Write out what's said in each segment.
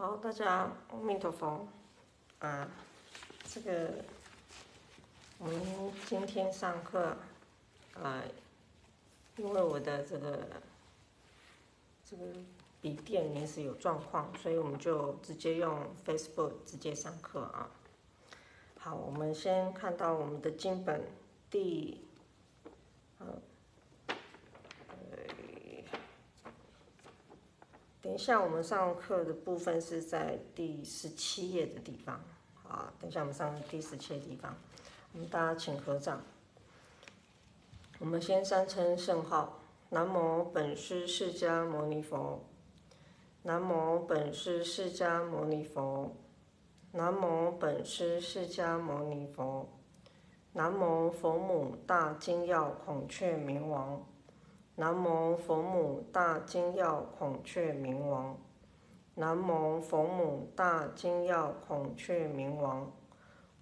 好，大家阿弥陀佛。啊，这个我们今天上课，啊，因为我的这个这个笔电临时有状况，所以我们就直接用 Facebook 直接上课啊。好，我们先看到我们的经本第，等一下我们上课的部分是在第十七页的地方，啊，等一下我们上第十七页地方，我们大家请合掌。我们先三称圣号：南无本师释迦牟尼佛，南无本师释迦牟尼佛。南无本师释迦牟尼佛，南无佛母大金耀孔雀明王，南无佛母大精要孔雀明王，南无佛母大精要孔雀明王，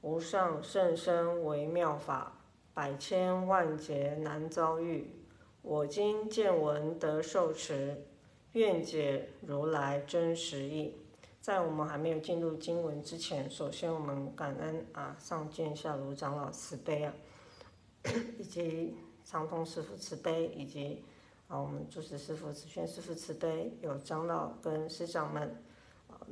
无上甚深微妙法，百千万劫难遭遇，我今见闻得受持，愿解如来真实义。在我们还没有进入经文之前，首先我们感恩啊上见下如长老慈悲啊，以及长通师父慈悲，以及啊我们住持师父慈轩师父慈悲，有长老跟师长们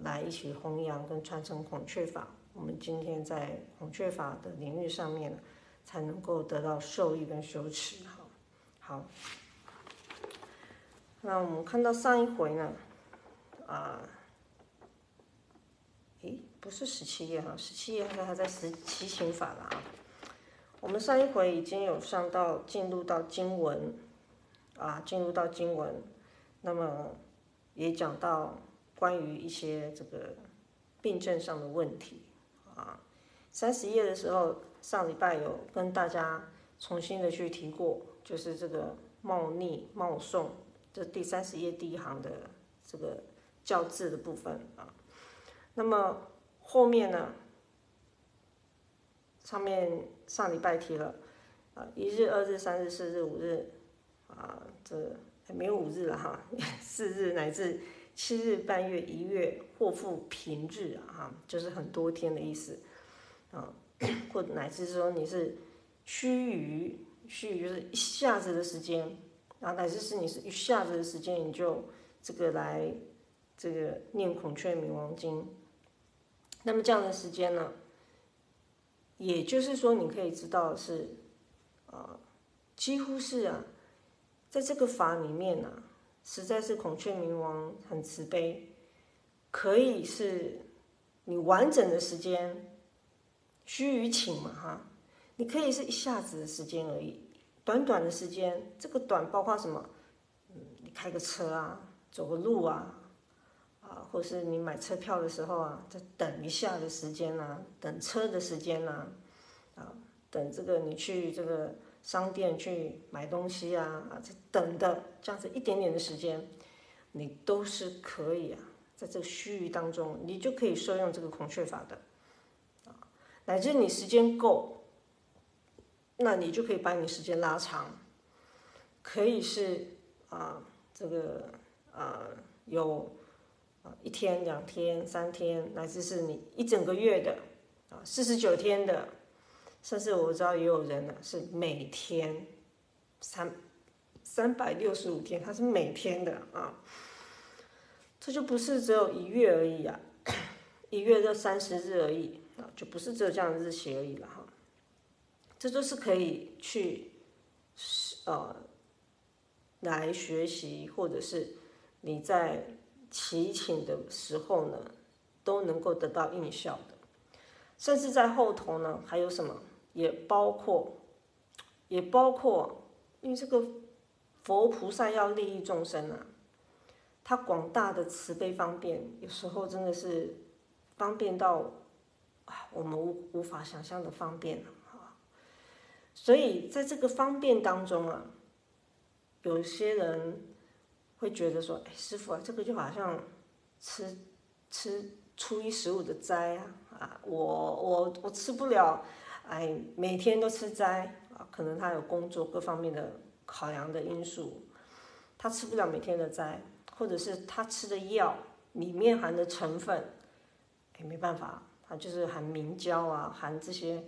来一起弘扬跟传承孔雀法。我们今天在孔雀法的领域上面，才能够得到受益跟修持。好，好，那我们看到上一回呢，啊。诶，不是十七页哈，十七页还还在十七行法了啊。我们上一回已经有上到进入到经文啊，进入到经文，那么也讲到关于一些这个病症上的问题啊。三十页的时候，上礼拜有跟大家重新的去提过，就是这个冒逆冒送，这第三十页第一行的这个教字的部分啊。那么后面呢？上面上礼拜提了啊，一日、二日、三日、四日、五日啊，这没有五日了哈，四日乃至七日、半月、一月，或复平日啊，哈，就是很多天的意思啊，或乃至说你是须臾，须臾就是一下子的时间啊，乃至是你是一下子的时间，你就这个来这个念孔雀明王经。那么这样的时间呢，也就是说，你可以知道是，啊，几乎是啊，在这个法里面呢，实在是孔雀明王很慈悲，可以是你完整的时间，须臾请嘛哈，你可以是一下子的时间而已，短短的时间，这个短包括什么？嗯，你开个车啊，走个路啊。啊，或是你买车票的时候啊，在等一下的时间呐，等车的时间呐，啊，等这个你去这个商店去买东西啊，啊，这等的这样子一点点的时间，你都是可以啊，在这个须臾当中，你就可以受用这个孔雀法的，啊，乃至你时间够，那你就可以把你时间拉长，可以是啊，这个啊有。啊，一天、两天、三天，乃至是你一整个月的，啊，四十九天的，甚至我知道也有人呢是每天三三百六十五天，他是每天的啊，这就不是只有一月而已啊，一月就三十日而已啊，就不是只有这样的日期而已了哈，这都是可以去呃来学习，或者是你在。祈请的时候呢，都能够得到应效的，甚至在后头呢，还有什么？也包括，也包括，因为这个佛菩萨要利益众生啊，他广大的慈悲方便，有时候真的是方便到啊，我们无无法想象的方便啊。所以在这个方便当中啊，有些人。会觉得说，哎，师傅啊，这个就好像吃吃初一十五的斋啊，啊，我我我吃不了，哎，每天都吃斋啊，可能他有工作各方面的考量的因素，他吃不了每天的斋，或者是他吃的药里面含的成分，哎，没办法，它就是含明胶啊，含这些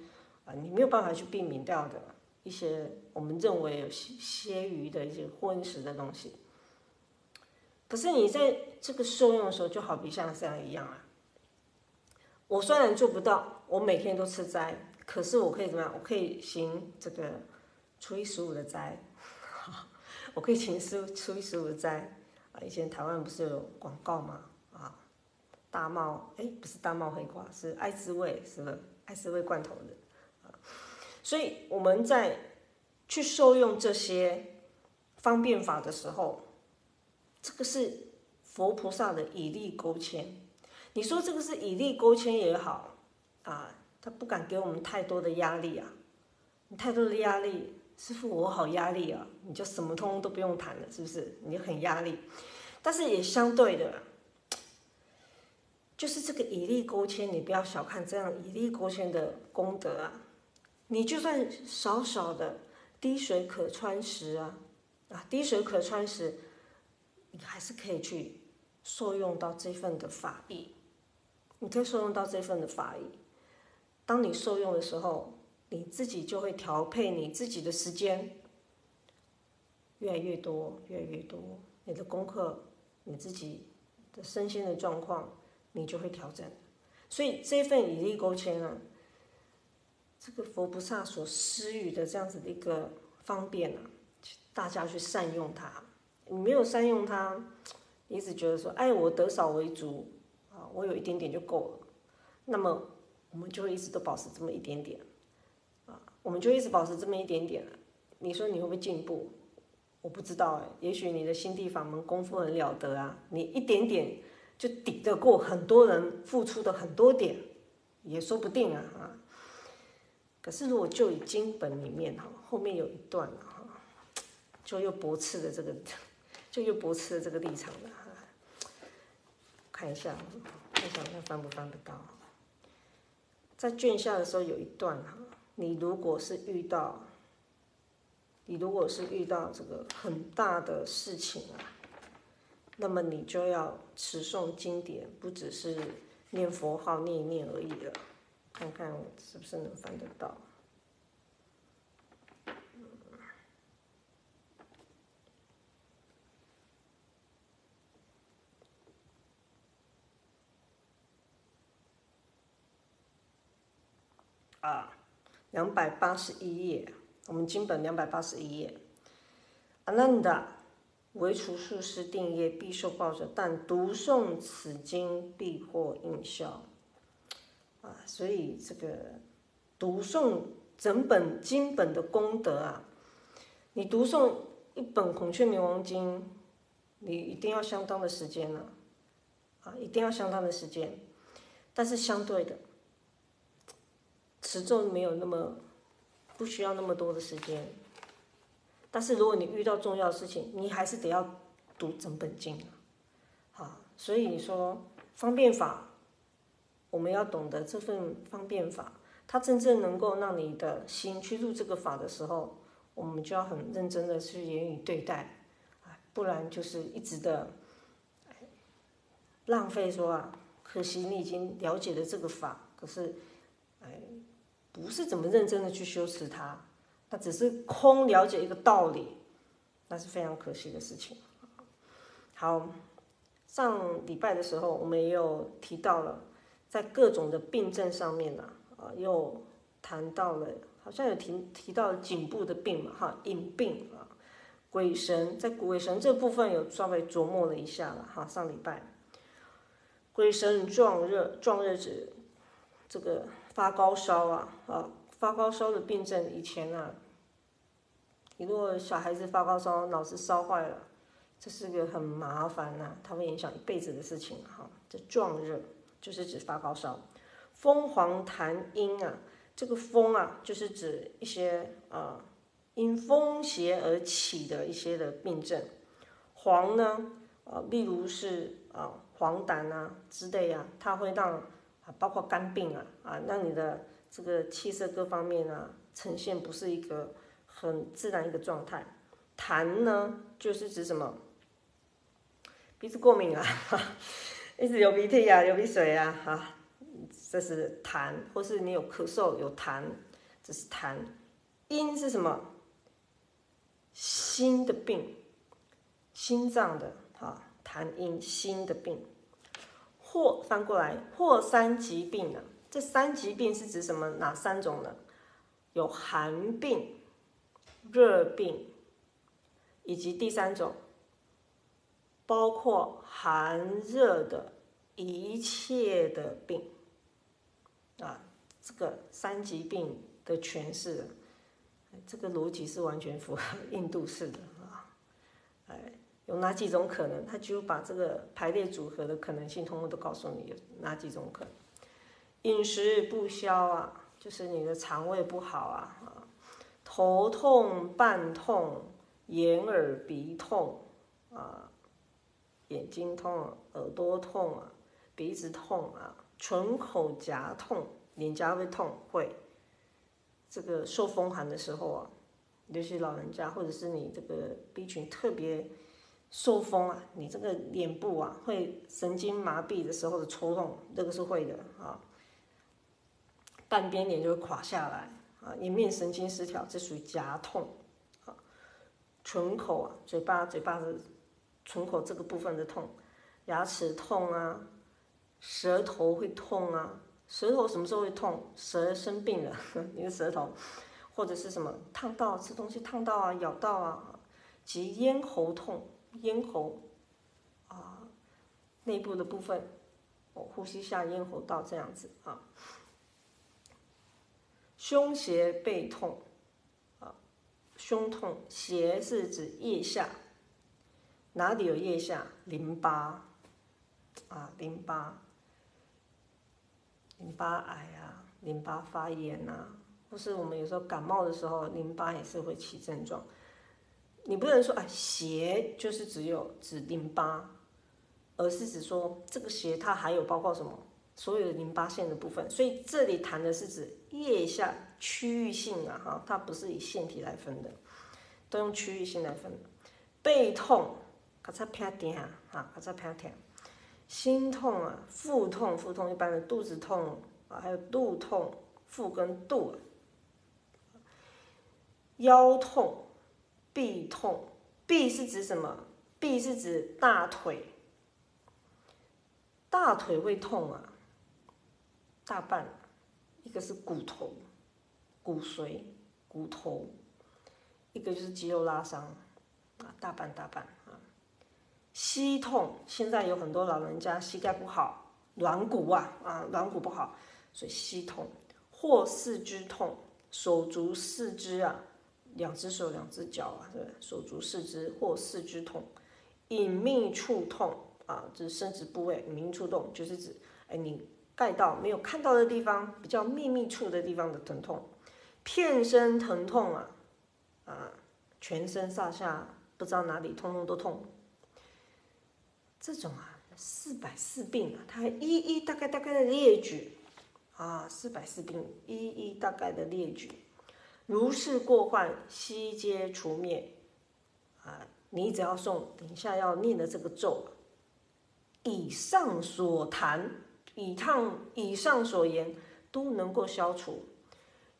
啊，你没有办法去避免掉的一些我们认为有些些余的一些荤食的东西。可是你在这个受用的时候，就好比像这样一样啊。我虽然做不到，我每天都吃斋，可是我可以怎么样？我可以行这个初一十五的斋，我可以行师初一十五的斋啊。以前台湾不是有广告吗？啊，大茂哎，不是大茂黑瓜，是爱滋味，是不？爱滋味罐头的啊。所以我们在去受用这些方便法的时候，这个是佛菩萨的以力勾牵。你说这个是以力勾牵也好，啊，他不敢给我们太多的压力啊，你太多的压力，师傅我好压力啊，你就什么通都不用谈了，是不是？你就很压力，但是也相对的，就是这个以力勾牵，你不要小看这样以力勾牵的功德啊，你就算少少的滴水可穿石啊，啊，滴水可穿石，你还是可以去受用到这份的法益。你可以受用到这份的法益。当你受用的时候，你自己就会调配你自己的时间，越来越多，越来越多。你的功课，你自己的身心的状况，你就会调整。所以这份以力勾牵啊，这个佛菩萨所施予的这样子的一个方便啊，大家去善用它。你没有善用它，你只觉得说，哎，我得少为足啊。我有一点点就够了，那么我们就会一直都保持这么一点点，啊，我们就一直保持这么一点点你说你会不会进步？我不知道哎，也许你的心地法门功夫很了得啊，你一点点就抵得过很多人付出的很多点，也说不定啊啊。可是如果就以经本里面哈，后面有一段哈，就又驳斥的这个，就又驳斥的这个立场了哈。看一下，看一下看翻不翻得到。在卷下的时候有一段哈，你如果是遇到，你如果是遇到这个很大的事情啊，那么你就要持诵经典，不只是念佛号念一念而已了。看看是不是能翻得到。啊，两百八十一页，我们经本两百八十一页。阿难达，唯除数师定业必受报者，但读诵此经必获应效。啊，所以这个读诵整本经本的功德啊，你读诵一本孔雀明王经，你一定要相当的时间了，啊，一定要相当的时间，但是相对的。持咒没有那么不需要那么多的时间，但是如果你遇到重要的事情，你还是得要读整本经啊。好，所以你说方便法，我们要懂得这份方便法，它真正能够让你的心去入这个法的时候，我们就要很认真的去言语对待，不然就是一直的浪费说啊，可惜你已经了解了这个法，可是。不是怎么认真的去修持它，那只是空了解一个道理，那是非常可惜的事情。好，上礼拜的时候我们也有提到了，在各种的病症上面呢，啊，又谈到了，好像有提提到颈部的病嘛，哈，隐病啊，鬼神在鬼神这部分有稍微琢磨了一下了，哈，上礼拜，鬼神壮热，壮热指这个。发高烧啊，啊，发高烧的病症，以前啊，你如果小孩子发高烧，脑子烧坏了，这是个很麻烦呐，它会影响一辈子的事情哈。这壮热就是指发高烧，风黄痰阴啊，这个风啊，就是指一些啊因风邪而起的一些的病症，黄呢，啊，例如是啊黄疸啊之类啊，它会让。啊，包括肝病啊，啊，让你的这个气色各方面啊，呈现不是一个很自然一个状态。痰呢，就是指什么？鼻子过敏啊，一直流鼻涕啊，流鼻水啊，啊，这是痰，或是你有咳嗽有痰，这是痰。阴是什么？心的病，心脏的啊，痰阴心的病。或翻过来，或三疾病呢？这三疾病是指什么？哪三种呢？有寒病、热病，以及第三种，包括寒热的一切的病。啊，这个三疾病的诠释，这个逻辑是完全符合印度式的啊，哎。有哪几种可能？他就把这个排列组合的可能性，通通都告诉你有哪几种可能。饮食不消啊，就是你的肠胃不好啊，啊，头痛、半痛、眼耳鼻痛啊，眼睛痛、耳朵痛啊，鼻子痛啊，唇口颊痛，脸颊会痛，会。这个受风寒的时候啊，尤其老人家或者是你这个 B 群特别。受风啊，你这个脸部啊会神经麻痹的时候的抽痛，这个是会的啊。半边脸就会垮下来啊，颜面神经失调，这属于颊痛啊。唇口啊，嘴巴嘴巴的唇口这个部分的痛，牙齿痛啊，舌头会痛啊。舌头什么时候会痛？舌生病了，你的舌头或者是什么烫到吃东西烫到啊，咬到啊，及咽喉痛。咽喉啊，内部的部分，哦，呼吸下咽喉道这样子啊。胸胁背痛啊，胸痛，胁是指腋下，哪里有腋下？淋巴啊，淋巴，淋巴癌啊，淋巴发炎呐，或是我们有时候感冒的时候，淋巴也是会起症状。你不能说啊，邪就是只有指淋巴，而是指说这个邪它还有包括什么所有的淋巴腺的部分。所以这里谈的是指腋下区域性啊，哈，它不是以腺体来分的，都用区域性来分。背痛，咔嚓啪点啊，哈，咔嚓啪点。心痛啊，腹痛，腹痛一般的肚子痛啊，还有肚痛，腹跟肚。腰痛。臂痛，臂是指什么？臂是指大腿，大腿会痛啊，大半，一个是骨头，骨髓，骨头，一个就是肌肉拉伤，啊，大半大半啊。膝痛，现在有很多老人家膝盖不好，软骨啊啊，软骨不好，所以膝痛，或四肢痛，手足四肢啊。两只手、两只脚啊，对手足四肢或四肢痛，隐秘处痛啊，这是生殖部位。隐秘处痛就是指，哎，你盖到没有看到的地方，比较秘密处的地方的疼痛。片身疼痛啊，啊，全身上下不知道哪里通通都痛。这种啊，四百四病啊，它一一大概大概的列举啊，四百四病一一大概的列举。如是过患，悉皆除灭。啊，你只要诵等一下要念的这个咒，以上所谈，以上以上所言都能够消除。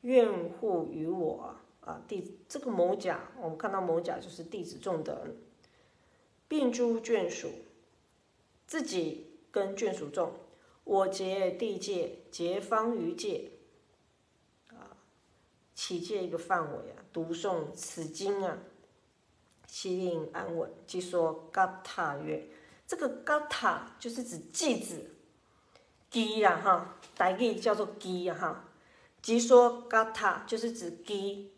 愿护于我啊，弟这个某甲，我们看到某甲就是弟子众的，并诸眷属，自己跟眷属众，我结地界，结方于界。起借一个范围啊，读诵此经啊，其令安稳。即说嘎塔曰，这个嘎塔就是指偈子，偈呀哈，大偈叫做偈呀哈。即说嘎塔就是指偈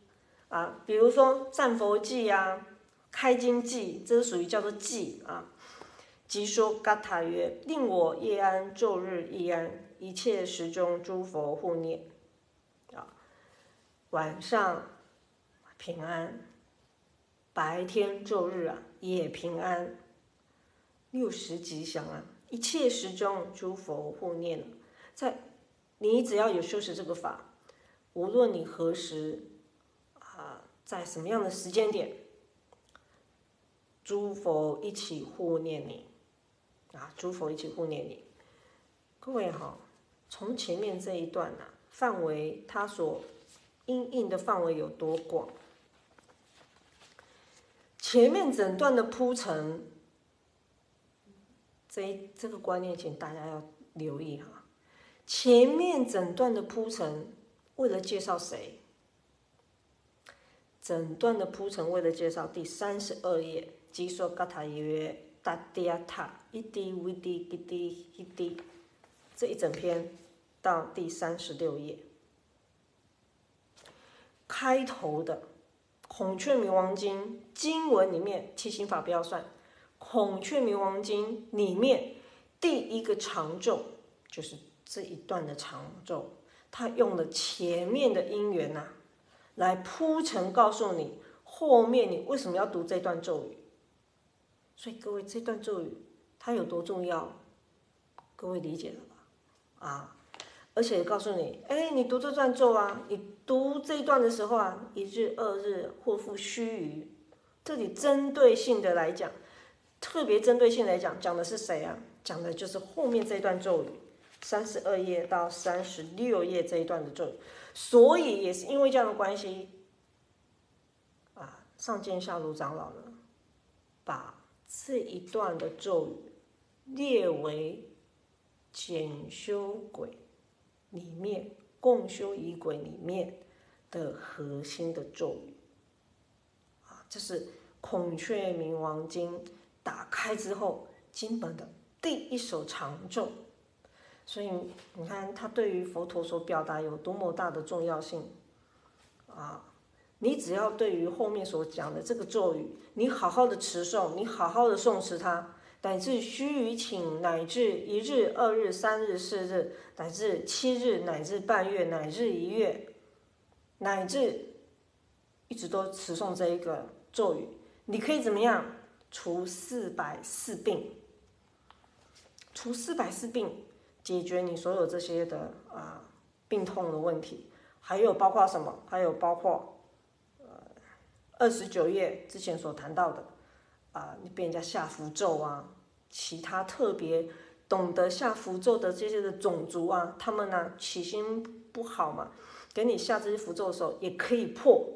啊，比如说赞佛偈啊，开经偈，这是属于叫做偈啊。即说嘎塔曰，令我夜安，昼日亦安，一切时中诸佛护念。晚上平安，白天昼日啊也平安，六时吉祥啊，一切时中诸佛护念在你只要有修持这个法，无论你何时啊，在什么样的时间点，诸佛一起护念你。啊，诸佛一起护念你。各位哈，从前面这一段啊，范围它所应应的范围有多广？前面整段的铺陈，这这个观念，请大家要留意哈。前面整段的铺陈，为了介绍谁？整段的铺陈为了介绍第三十二页，基说嘎塔约达迪亚塔一滴一滴一滴一滴，这一整篇到第三十六页，开头的。孔雀明王经经文里面七星法不要算，孔雀明王经里面第一个长咒就是这一段的长咒，它用了前面的因缘呐，来铺陈告诉你后面你为什么要读这段咒语。所以各位这段咒语它有多重要，各位理解了吧？啊。而且告诉你，哎，你读这段咒啊，你读这一段的时候啊，一日、二日，祸福须臾。这里针对性的来讲，特别针对性来讲，讲的是谁啊？讲的就是后面这一段咒语，三十二页到三十六页这一段的咒语。所以也是因为这样的关系，啊，上见下卢长老呢，把这一段的咒语列为检修轨。里面共修仪轨里面的核心的咒语啊，这是孔雀明王经打开之后经本的第一首长咒，所以你看它对于佛陀所表达有多么大的重要性啊！你只要对于后面所讲的这个咒语，你好好的持诵，你好好的诵持它。乃至须臾请，乃至一日、二日、三日、四日，乃至七日，乃至半月，乃至一月，乃至一直都持诵这一个咒语，你可以怎么样？除四百四病，除四百四病，解决你所有这些的啊病痛的问题。还有包括什么？还有包括呃二十九页之前所谈到的。啊，你被人家下符咒啊，其他特别懂得下符咒的这些的种族啊，他们呢起心不好嘛，给你下这些符咒的时候也可以破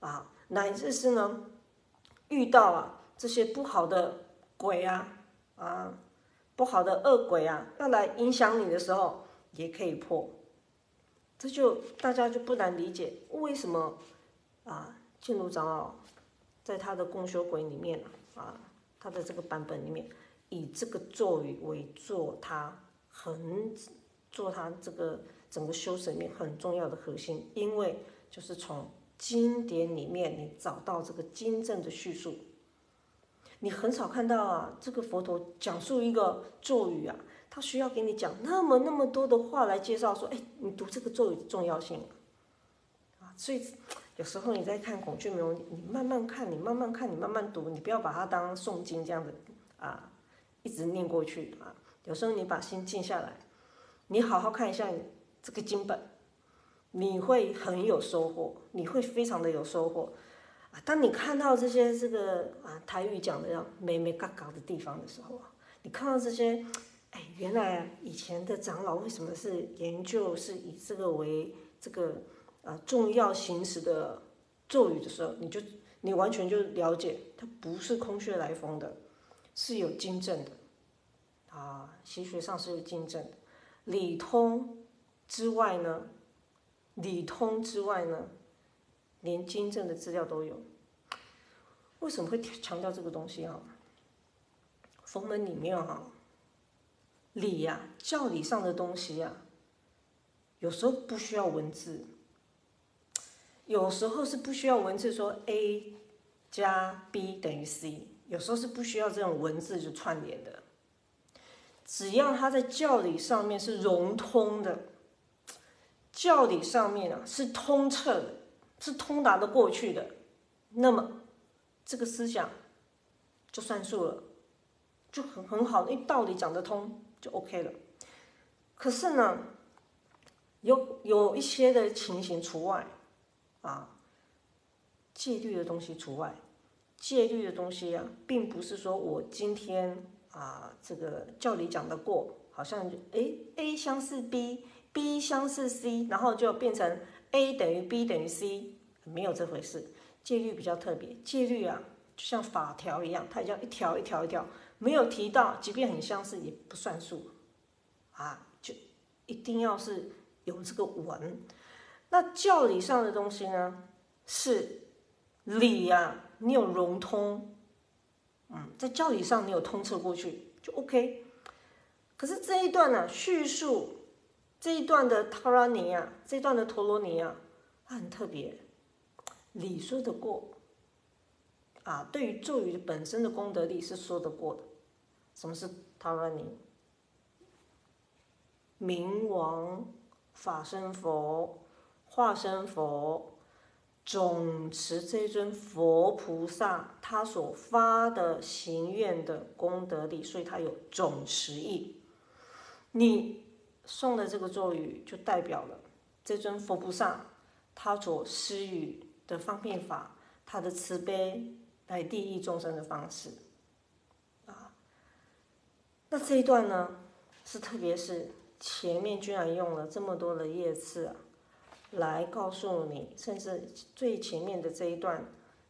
啊，乃至是呢遇到啊这些不好的鬼啊啊不好的恶鬼啊要来影响你的时候也可以破，这就大家就不难理解为什么啊进入长老。在他的共修轨里面啊，他的这个版本里面，以这个咒语为做他很做他这个整个修神面很重要的核心，因为就是从经典里面你找到这个经正的叙述，你很少看到啊，这个佛陀讲述一个咒语啊，他需要给你讲那么那么多的话来介绍说，哎，你读这个咒语的重要性啊，所以。有时候你在看孔雀明王，你慢慢看，你慢慢看，你慢慢读，你不要把它当诵经这样的啊，一直念过去啊。有时候你把心静下来，你好好看一下这个经本，你会很有收获，你会非常的有收获啊。当你看到这些这个啊台语讲的要美美嘎嘎的地方的时候啊，你看到这些，哎，原来以前的长老为什么是研究是以这个为这个。啊，重要行使的咒语的时候，你就你完全就了解，它不是空穴来风的，是有经证的，啊，习学上是有经证的，理通之外呢，理通之外呢，连经证的资料都有。为什么会强调这个东西啊？佛门里面哈，理呀，教理上的东西呀，有时候不需要文字。有时候是不需要文字说 A 加 B 等于 C，有时候是不需要这种文字就串联的。只要它在教理上面是融通的，教理上面啊是通彻的，是通达的过去的，那么这个思想就算数了，就很很好，因为道理讲得通就 OK 了。可是呢，有有一些的情形除外。啊，戒律的东西除外，戒律的东西啊，并不是说我今天啊，这个教理讲的过，好像就哎 A 相似 B，B 相似 C，然后就变成 A 等于 B 等于 C，没有这回事。戒律比较特别，戒律啊，就像法条一样，它要一条一条一条，没有提到，即便很相似也不算数，啊，就一定要是有这个文。那教理上的东西呢，是理呀，你有融通，嗯，在教理上你有通彻过去就 OK。可是这一段呢，叙述这一段的塔拉尼亚，这一段的陀罗尼亚，它很特别。理说得过，啊，对于咒语本身的功德力是说得过的。什么是塔拉尼？冥王法身佛、化身佛、总持这尊佛菩萨，他所发的行愿的功德力，所以它有总持意。你送的这个咒语，就代表了这尊佛菩萨他所施予。的方便法，他的慈悲来利益众生的方式，啊，那这一段呢，是特别是前面居然用了这么多的叶次啊，来告诉你，甚至最前面的这一段，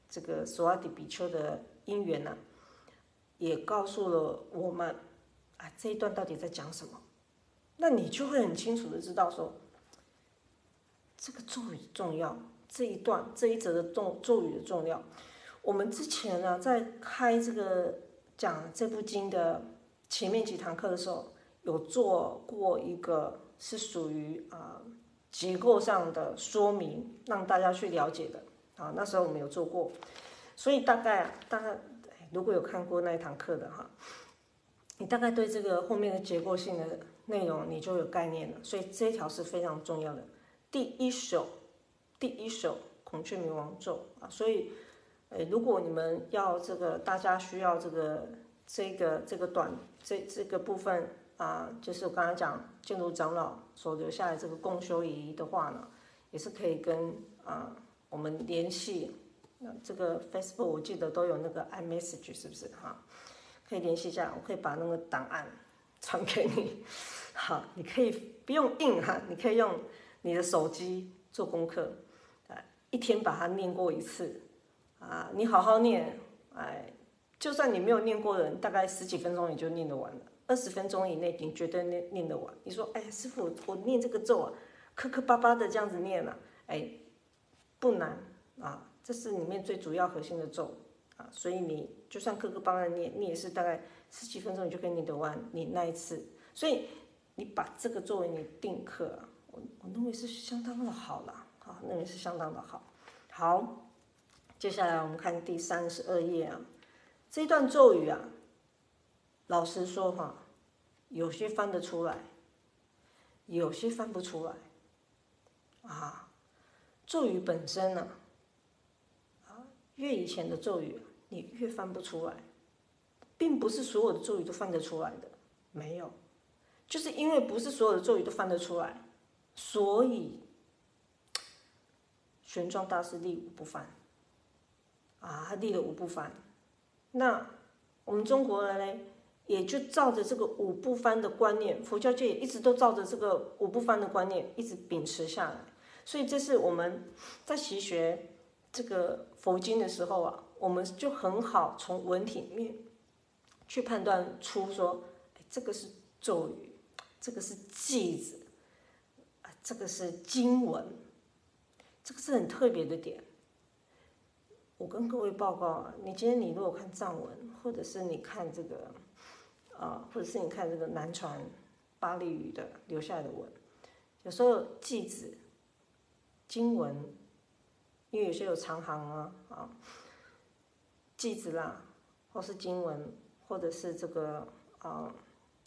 这个索阿底比丘的因缘呢，也告诉了我们，啊，这一段到底在讲什么？那你就会很清楚的知道说，这个咒语重要。这一段这一则的咒咒语的重要，我们之前呢在开这个讲这部经的前面几堂课的时候，有做过一个是属于啊结构上的说明，让大家去了解的啊。那时候我们有做过，所以大概大概如果有看过那一堂课的哈，你大概对这个后面的结构性的内容你就有概念了。所以这一条是非常重要的，第一首。第一首孔雀明王咒啊，所以，诶，如果你们要这个，大家需要这个这个这个短这这个部分啊，就是我刚才讲建筑长老所留下来这个共修仪的话呢，也是可以跟啊我们联系。那这个 Facebook 我记得都有那个 iMessage 是不是哈？可以联系一下，我可以把那个档案 传给你。好，你可以不用印哈，你可以用你的手机做功课。一天把它念过一次，啊，你好好念，哎，就算你没有念过的人，大概十几分钟你就念得完了，二十分钟以内你绝对念念得完。你说，哎，师傅，我念这个咒啊，磕磕巴巴的这样子念啊，哎，不难啊，这是里面最主要核心的咒啊，所以你就算磕磕巴巴念，你也是大概十几分钟你就可以念得完你那一次。所以你把这个作为你定课啊，我我认为是相当的好了。啊，那也是相当的好。好，接下来我们看第三十二页啊，这一段咒语啊，老实说哈，有些翻得出来，有些翻不出来。啊，咒语本身呢，啊，越以前的咒语你越翻不出来，并不是所有的咒语都翻得出来的，没有，就是因为不是所有的咒语都翻得出来，所以。玄奘大师立五不翻，啊，他立了五不翻，那我们中国人嘞，也就照着这个五不翻的观念，佛教界也一直都照着这个五不翻的观念一直秉持下来。所以这是我们在习学这个佛经的时候啊，我们就很好从文体面去判断出说，哎，这个是咒语，这个是偈子，啊，这个是经文。这个是很特别的点。我跟各位报告啊，你今天你如果看藏文，或者是你看这个，啊，或者是你看这个南传巴利语的留下来的文，有时候句子、经文，因为有些有长行啊，啊，句子啦，或是经文，或者是这个啊，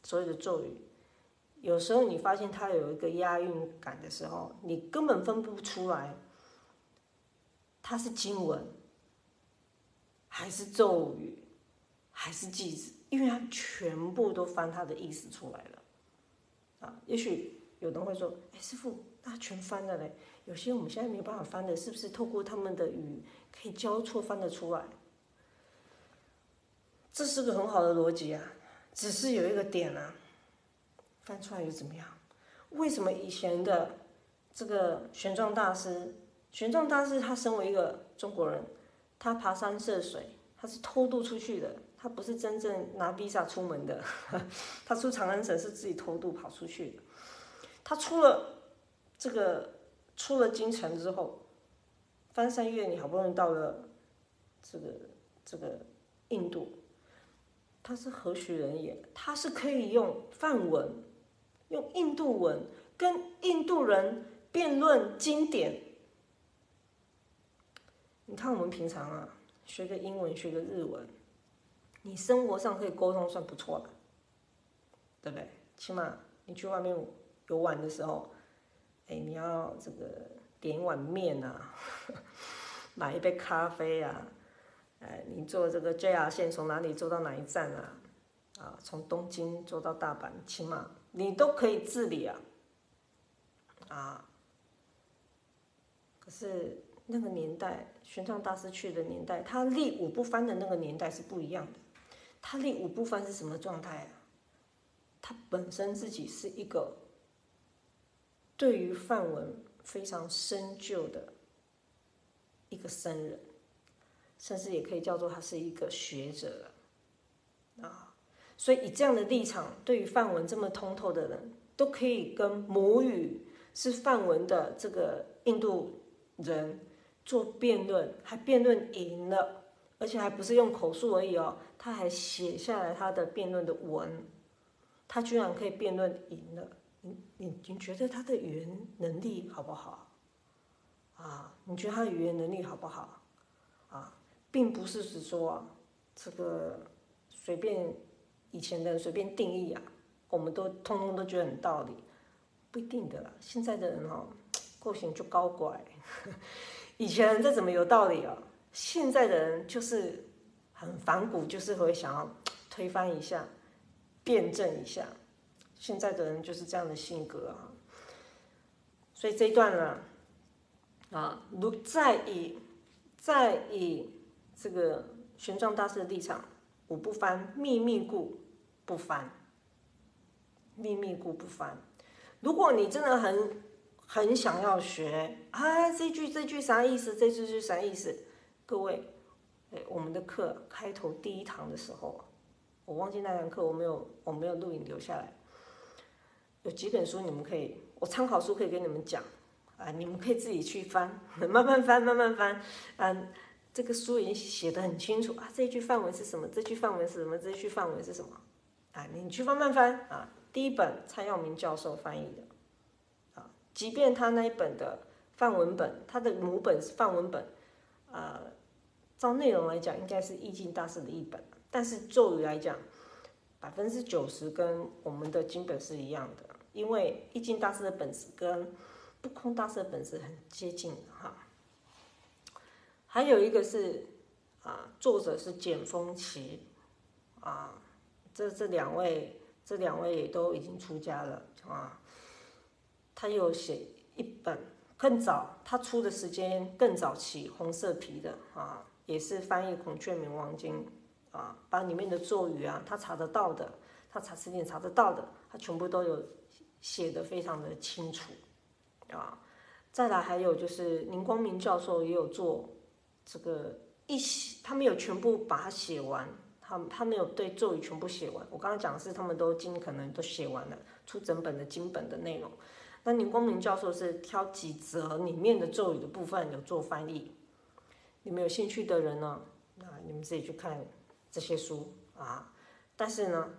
所有的咒语。有时候你发现它有一个押韵感的时候，你根本分不出来。它是经文，还是咒语，还是句子？因为他全部都翻他的意思出来了，啊，也许有人会说：“哎，师傅，那全翻了嘞？有些我们现在没有办法翻的，是不是透过他们的语可以交错翻得出来？”这是个很好的逻辑啊！只是有一个点啊，翻出来又怎么样？为什么以前的这个玄奘大师，玄奘大师他身为一个中国人，他爬山涉水，他是偷渡出去的，他不是真正拿 visa 出门的，他出长安城是自己偷渡跑出去的。他出了这个出了京城之后，翻山越岭，好不容易到了这个这个印度。他是何许人也？他是可以用梵文、用印度文跟印度人辩论经典。你看我们平常啊，学个英文，学个日文，你生活上可以沟通算不错了，对不对？起码你去外面游玩的时候，哎，你要这个点一碗面啊，买一杯咖啡啊。哎，你坐这个 JR 线从哪里坐到哪一站啊？啊，从东京坐到大阪，起码你都可以自理啊。啊，可是那个年代，玄奘大师去的年代，他立五不翻的那个年代是不一样的。他立五不翻是什么状态啊？他本身自己是一个对于梵文非常深究的一个僧人。甚至也可以叫做他是一个学者啊，所以以这样的立场，对于梵文这么通透的人，都可以跟母语是梵文的这个印度人做辩论，还辩论赢了，而且还不是用口述而已哦，他还写下来他的辩论的文，他居然可以辩论赢了，你你你觉得他的语言能力好不好？啊，你觉得他的语言能力好不好？啊？并不是只说这个随便以前的人随便定义啊，我们都通通都觉得很道理，不一定的啦。现在的人哦，个性就高拐，以前人这怎么有道理啊？现在的人就是很反骨，就是会想要推翻一下、辩证一下。现在的人就是这样的性格啊。所以这一段呢，啊，如再以再以。这个玄奘大师的立场，我不翻，秘密故不翻，秘密故不翻。如果你真的很很想要学啊，这句这句啥意思？这句是啥意思？各位，哎，我们的课开头第一堂的时候，我忘记那堂课我没有我没有录影留下来，有几本书你们可以，我参考书可以跟你们讲啊，你们可以自己去翻，慢慢翻，慢慢翻，嗯。这个书已经写的很清楚啊，这句范文是什么？这句范文是什么？这句范文是什么？啊，你去慢慢翻啊。第一本蔡耀明教授翻译的，啊，即便他那一本的范文本，他的母本是范文本，啊，照内容来讲应该是意境大师的一本，但是咒语来讲，百分之九十跟我们的经本是一样的，因为意境大师的本质跟不空大师的本质很接近的哈。还有一个是，啊，作者是简风奇，啊，这这两位，这两位也都已经出家了啊。他有写一本更早，他出的时间更早期，红色皮的啊，也是翻译《孔雀明王经》啊，把里面的咒语啊，他查得到的，他查词典查得到的，他全部都有写的非常的清楚啊。再来还有就是林光明教授也有做。这个一写，他没有全部把它写完，他他没有对咒语全部写完。我刚刚讲的是，他们都尽可能都写完了，出整本的经本的内容。那林光明教授是挑几则里面的咒语的部分有做翻译。你们有兴趣的人呢，那你们自己去看这些书啊。但是呢，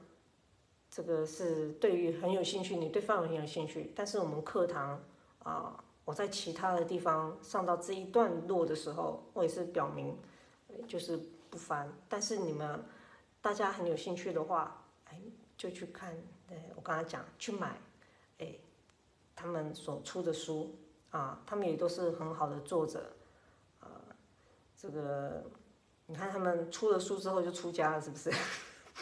这个是对于很有兴趣，你对范文很有兴趣，但是我们课堂啊。我在其他的地方上到这一段落的时候，我也是表明，就是不翻。但是你们大家很有兴趣的话，哎，就去看。哎，我刚才讲去买，哎，他们所出的书啊，他们也都是很好的作者。这个你看他们出了书之后就出家了，是不是？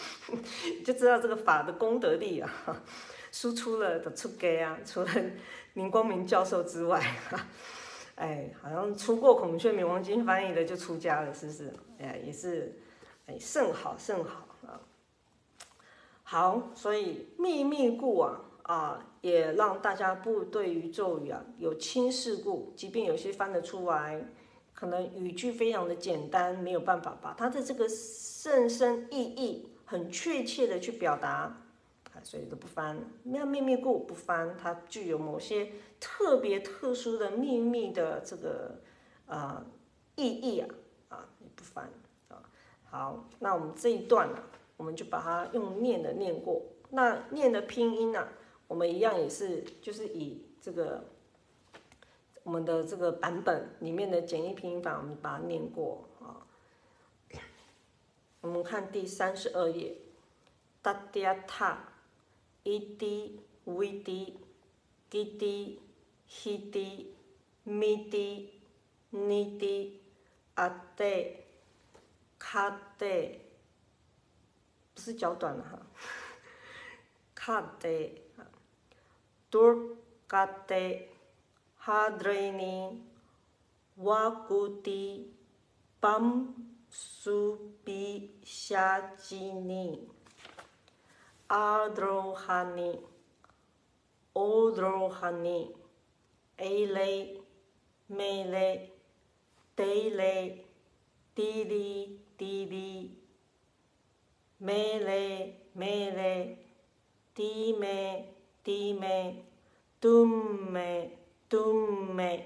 就知道这个法的功德力啊。输出了的出给啊，除了林光明教授之外，哎，好像出过《孔雀明王经》翻译的就出家了，是不是？哎，也是，哎，甚好甚好啊。好，所以秘密故啊啊，也让大家不对于咒语啊有轻视故，即便有些翻得出来，可能语句非常的简单，没有办法把它的这个甚深意义很确切的去表达，啊，所以都不翻。那秘密故不翻，它具有某些特别特殊的秘密的这个啊意义啊啊，也不翻啊。好，那我们这一段呢？我们就把它用念的念过，那念的拼音呢，我们一样也是，就是以这个我们的这个版本里面的简易拼音法，我们把它念过啊。我们看第三十二页，哒滴塔，一滴，微滴，滴滴，稀滴，咪滴，尼滴，阿滴，卡滴。不是脚短了哈，卡德，多卡德，哈德尼，瓦古蒂，邦苏比夏吉尼，阿德哈尼，doom，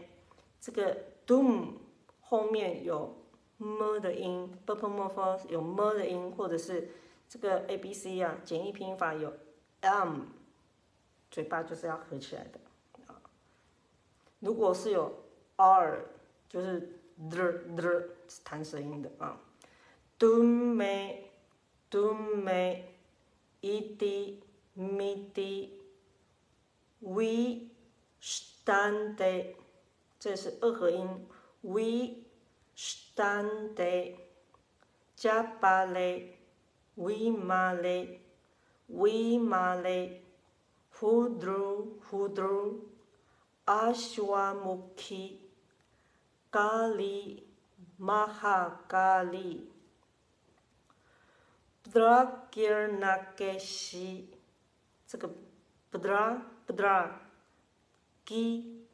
这个 doom 后面有 m 的音，purple morph 有 m 的音，或者是这个 a b c 啊，简易拼音法有 m，嘴巴就是要合起来的啊。如果是有 r，就是的是弹舌音的啊。doom，doom，e，d，me，d，we。stand，这是二合音，we stand，加巴雷，we 马雷，we 马雷，hudru hudru，阿修阿穆基，咖喱，玛哈咖喱。布拉吉尔纳格西，这个布拉布拉吉，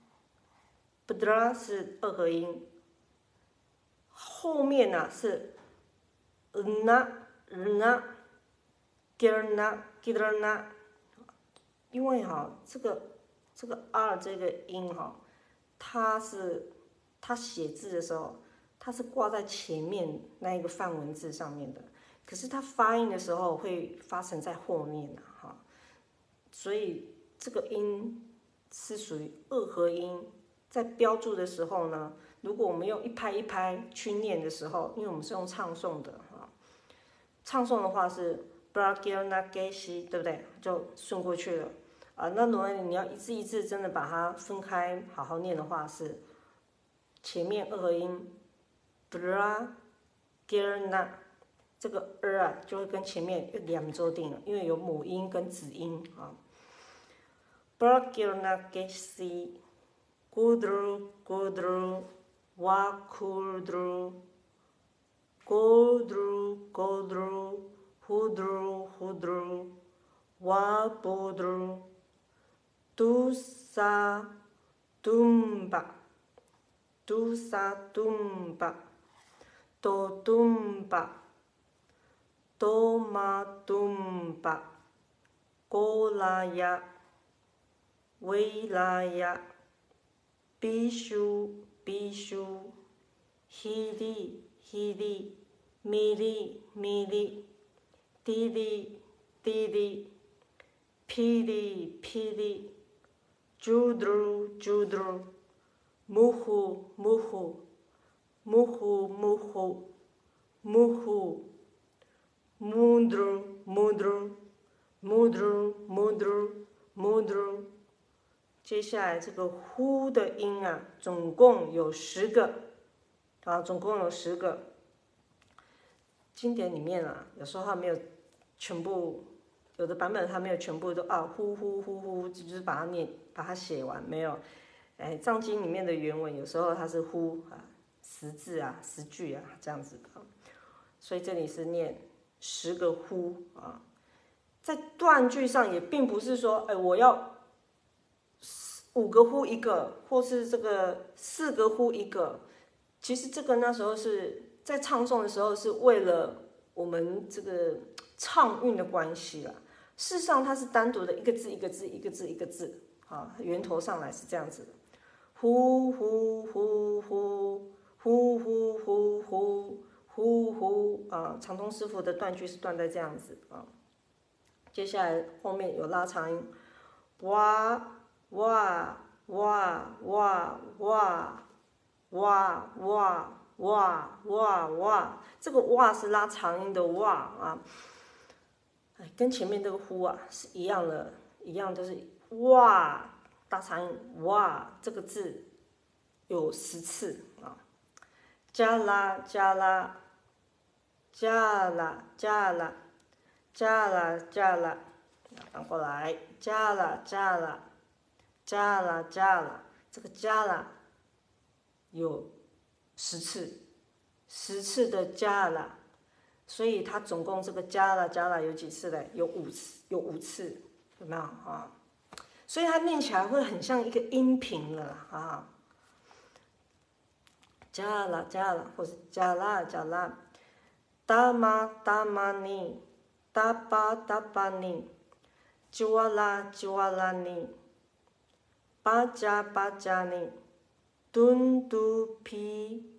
布拉是二合音，后面呢是那那吉尔纳吉尔纳，因为哈这个这个 r 这个音哈，它是它写字的时候，它是挂在前面那一个范文字上面的。可是它发音的时候会发成在后面呐，哈，所以这个音是属于二合音，在标注的时候呢，如果我们用一拍一拍去念的时候，因为我们是用唱诵的哈，唱诵的话是 bragina gesi，对不对？就顺过去了啊。那如果你要一字一字真的把它分开好好念的话，是前面二合音 bragina。这个 r 啊，就会跟前面两周定了，因为有母音跟子音啊。Perkirnakesi Kudru Kudru wa Kudru Kudru kudru Hudru Hudru wa pudru Tusa Tumba Tusa Tumba to tumba Toma Tumba Kolaya 玛东巴，哥拉亚，维拉亚，比苏比苏，希里希里，米里米里，滴里滴里，霹雳霹雳，朱 dru 朱 dru 木呼木呼，木呼木呼，木呼。mudru mudru mudru mudru mudru，接下来这个呼的音啊，总共有十个，啊，总共有十个。经典里面啊，有时候它没有全部，有的版本它没有全部都啊呼呼呼呼，就是把它念把它写完没有？哎，藏经里面的原文有时候它是呼啊十字啊十句啊这样子的，所以这里是念。十个呼啊，在断句上也并不是说，哎，我要五个呼一个，或是这个四个呼一个。其实这个那时候是在唱诵的时候，是为了我们这个唱韵的关系啦。事实上，它是单独的一个字一个字一个字一个字，啊，源头上来是这样子的，呼呼呼呼呼呼呼呼呼呼啊，长通师傅的断句是断在这样子啊。接下来后面有拉长音，哇哇哇哇哇。哇哇哇哇哇！这个哇是拉长音的哇啊，哎，跟前面这个呼啊是一样的，一样都是哇，大长音哇，这个字有十次啊，加拉加拉加拉加拉加拉加拉，反过来加拉加拉加拉加拉，这个加拉。有十次，十次的加了，所以它总共这个加了加了有几次嘞？有五次，有五次，有没有啊？所以它念起来会很像一个音频了啊。加了加了，或是加了加了，达玛达玛尼，达巴达巴尼，吉瓦拉吉瓦拉尼，巴加巴加尼。敦都皮，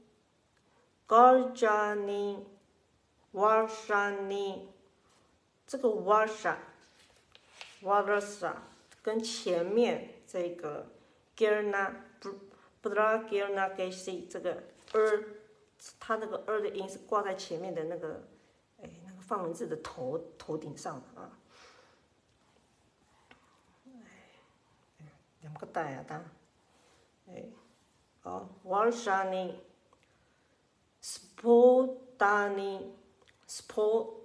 高加尼，瓦沙尼，这个瓦沙，瓦拉沙，跟前面这个 girna 不不知道 girna 给谁这个 er，它那个 er 的音是挂在前面的那个，哎，那个范文字的头头顶上的啊。个大呀？当，哎，哦，瓦尔沙尼，斯波达尼，斯波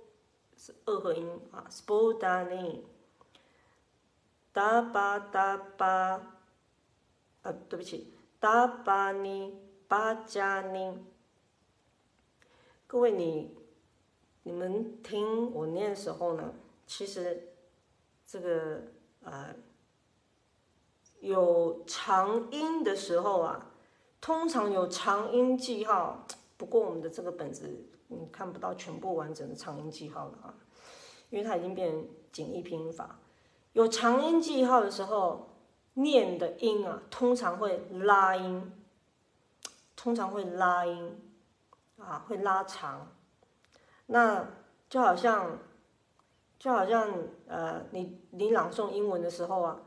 是二合啊，斯波达尼，达巴达巴，呃，对不起，达巴尼巴加尼，各位你，你们听我念的时候呢，其实这个呃。有长音的时候啊。通常有长音记号，不过我们的这个本子你看不到全部完整的长音记号了啊，因为它已经变成简易拼音法。有长音记号的时候，念的音啊，通常会拉音，通常会拉音，啊，会拉长。那就好像，就好像呃，你你朗诵英文的时候啊，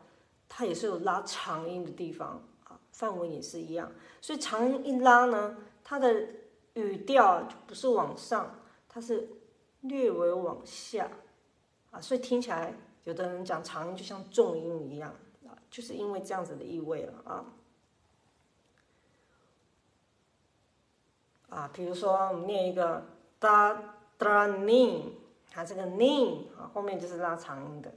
它也是有拉长音的地方啊。范围也是一样，所以长音一拉呢，它的语调就不是往上，它是略微往下，啊，所以听起来有的人讲长音就像重音一样啊，就是因为这样子的意味了啊。啊，比如说我们念一个哒哒尼，它这个尼啊后面就是拉长音的，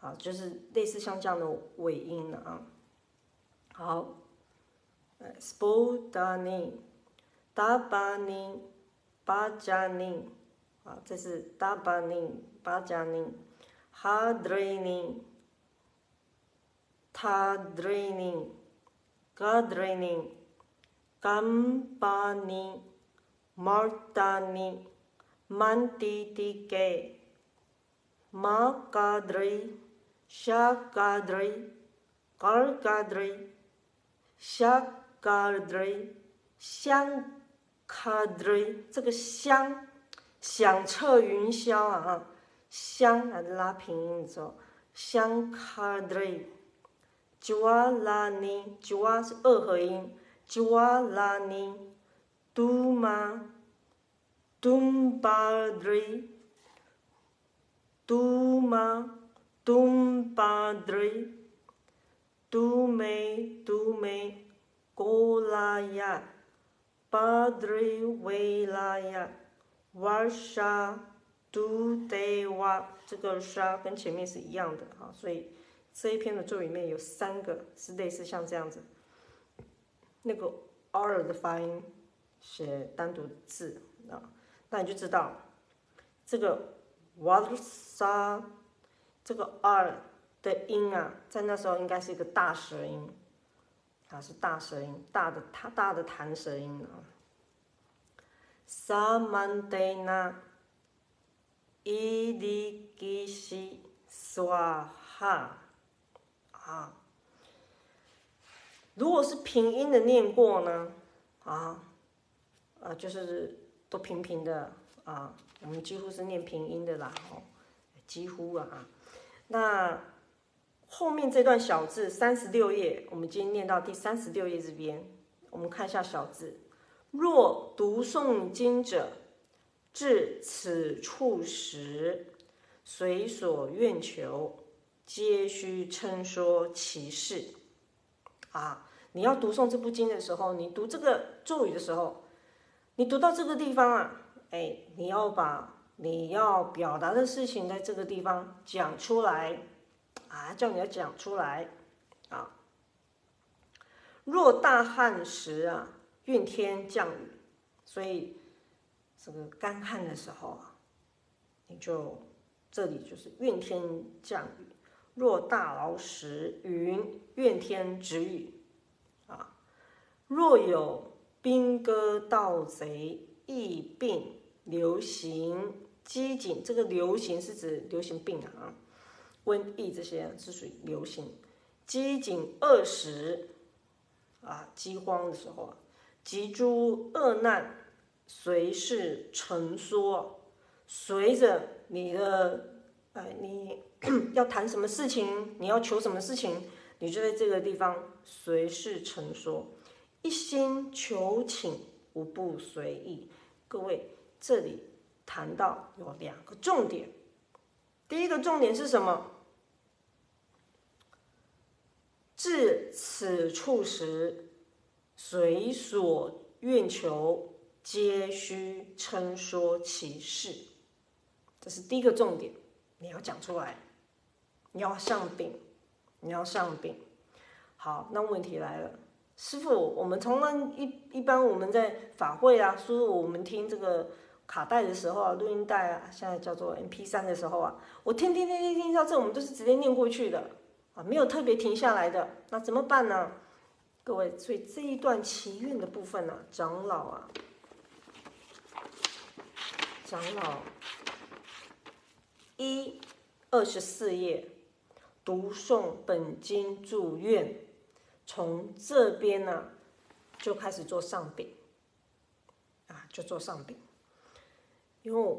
啊，就是类似像这样的尾音了啊。好。Spodani, Dabani, Bajani，啊，这是 Dabani, Bajani, Hadrini, Tadrini, Gadrini, Gambani, Martani, Mantitike, Makadri, Shakadri, Karkadri, Shakadri, Shankadri，这个香响彻云霄啊！香还是拉平音走，Shankadri, Jwalani, Jwal 是二合音，Jwalani, Duma, Dumbadri, Duma。杜巴德杜玛杜巴德杜梅杜梅。古拉亚，巴德里维拉亚，瓦沙杜德瓦，这个沙跟前面是一样的啊，所以这一篇的咒里面有三个是类似像这样子，那个 R 的发音写单独的字啊，那你就知道这个瓦沙这个 r 的音啊，在那时候应该是一个大舌音，啊是大舌音，大的它大的弹舌音啊。萨曼德纳伊利基西刷哈啊，如果是平音的念过呢，啊，呃，就是都平平的啊，我们几乎是念平音的啦，哦，几乎啊，那后面这段小字三十六页，我们今天念到第三十六页这边，我们看一下小字。若读诵经者，至此处时，随所愿求，皆须称说其事。啊，你要读诵这部经的时候，你读这个咒语的时候，你读到这个地方啊，哎，你要把你要表达的事情在这个地方讲出来，啊，叫你要讲出来，啊。若大旱时啊。怨天降雨，所以这个干旱的时候啊，你就这里就是怨天降雨。若大涝时，云怨天止雨啊。若有兵戈盗贼疫病流行饥馑，这个流行是指流行病啊，瘟疫这些是属于流行。饥馑饿时啊，饥荒的时候啊。及诸恶难，随事成说，随着你的，哎，你 要谈什么事情，你要求什么事情，你就在这个地方随事成说，一心求请，无不随意。各位，这里谈到有两个重点，第一个重点是什么？至此处时。随所愿求，皆须称说其事。这是第一个重点，你要讲出来，你要上禀，你要上禀。好，那问题来了，师傅，我们从那一一般我们在法会啊，师傅我们听这个卡带的时候啊，录音带啊，现在叫做 M P 三的时候啊，我听听听听听到这，我们都是直接念过去的啊，没有特别停下来的，那怎么办呢？各位，所以这一段祈愿的部分呢，长老啊，长老一二十四页读诵本经祝愿，从这边呢就开始做上禀啊，就做上禀，因为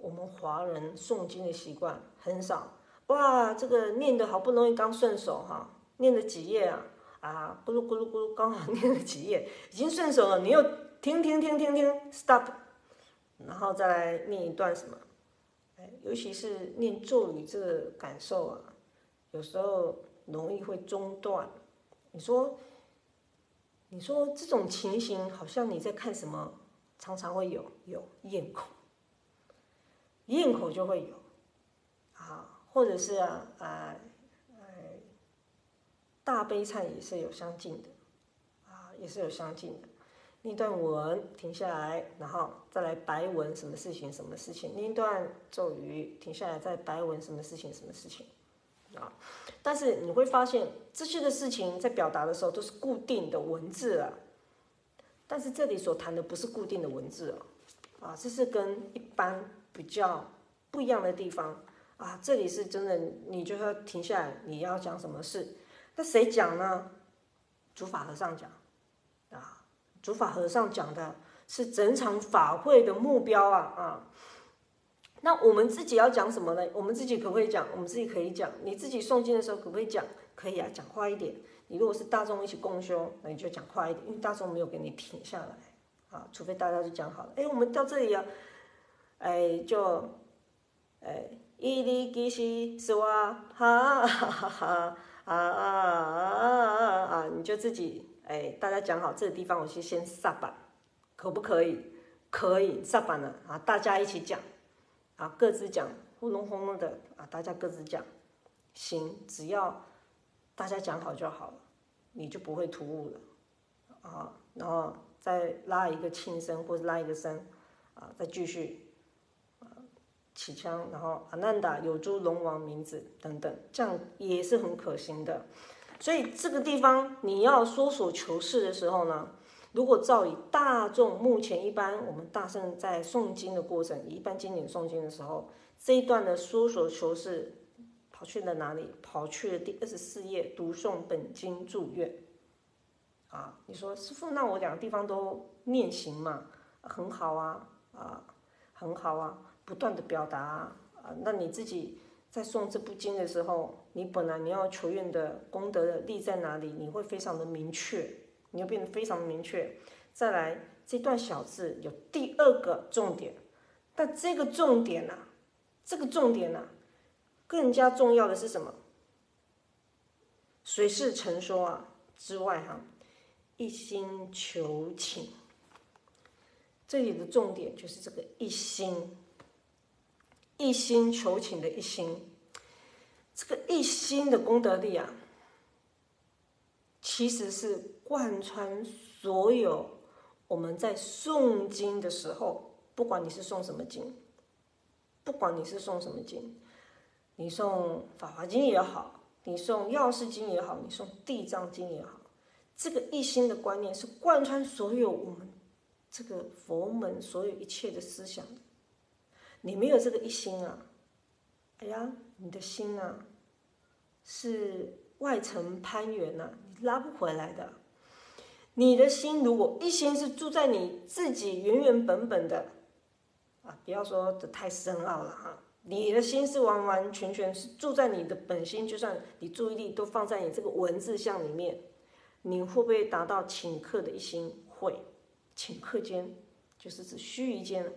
我们华人诵经的习惯很少，哇，这个念的好不容易刚顺手哈，念了几页啊。啊，咕噜咕噜咕噜，刚好念了几页，已经顺手了。你又停停停停停，stop，然后再来念一段什么？哎，尤其是念咒语这个感受啊，有时候容易会中断。你说，你说这种情形好像你在看什么？常常会有有咽口，咽口就会有啊，或者是啊啊。大悲忏也是有相近的，啊，也是有相近的。那段文停下来，然后再来白文，什么事情？什么事情？那段咒语停下来，再白文，什么事情？什么事情？啊！但是你会发现，这些的事情在表达的时候都是固定的文字啊。但是这里所谈的不是固定的文字哦，啊，这是跟一般比较不一样的地方啊。这里是真的，你就要停下来，你要讲什么事？那谁讲呢？主法和尚讲，啊，主法和尚讲的是整场法会的目标啊啊。那我们自己要讲什么呢？我们自己可不可以讲？我们自己可以讲。你自己诵经的时候可不可以讲？可以啊，讲快一点。你如果是大众一起共修，那你就讲快一点，因为大众没有给你停下来啊，除非大家就讲好了。哎，我们到这里啊，哎，就哎，一粒吉西是哇，哈哈哈哈。啊啊啊啊啊！你就自己哎，大家讲好这个地方，我去先撒板，可不可以？可以撒板了啊！大家一起讲啊，各自讲，轰隆轰隆的啊，大家各自讲，行，只要大家讲好就好了，你就不会突兀了啊。然后再拉一个轻声或者拉一个声啊，再继续，起枪，然后阿难达有诸龙王名字等等，这样也是很可行的。所以这个地方你要说所求是的时候呢，如果照以大众目前一般我们大圣在诵经的过程，一般经典诵经的时候，这一段的说所求是跑去了哪里？跑去了第二十四页读诵本经祝愿。啊，你说师傅，那我两个地方都念行嘛，很好啊，啊，很好啊，不断的表达啊，那你自己在诵这部经的时候，你本来你要求愿的功德的力在哪里？你会非常的明确，你会变得非常的明确。再来这段小字有第二个重点，但这个重点呢，这个重点呢，更加重要的是什么？随事成说啊之外哈。一心求请，这里的重点就是这个一心，一心求请的一心，这个一心的功德力啊，其实是贯穿所有我们在诵经的时候，不管你是诵什么经，不管你是诵什么经，你诵《法华经》也好，你诵《药师经》也好，你诵《地藏经》也好。这个一心的观念是贯穿所有我们这个佛门所有一切的思想。你没有这个一心啊，哎呀，你的心啊是外层攀援呐，你拉不回来的。你的心如果一心是住在你自己原原本本的啊，不要说的太深奥了哈。你的心是完完全全是住在你的本心，就算你注意力都放在你这个文字像里面。你会不会达到顷刻的一心？会，顷刻间就是指须臾间，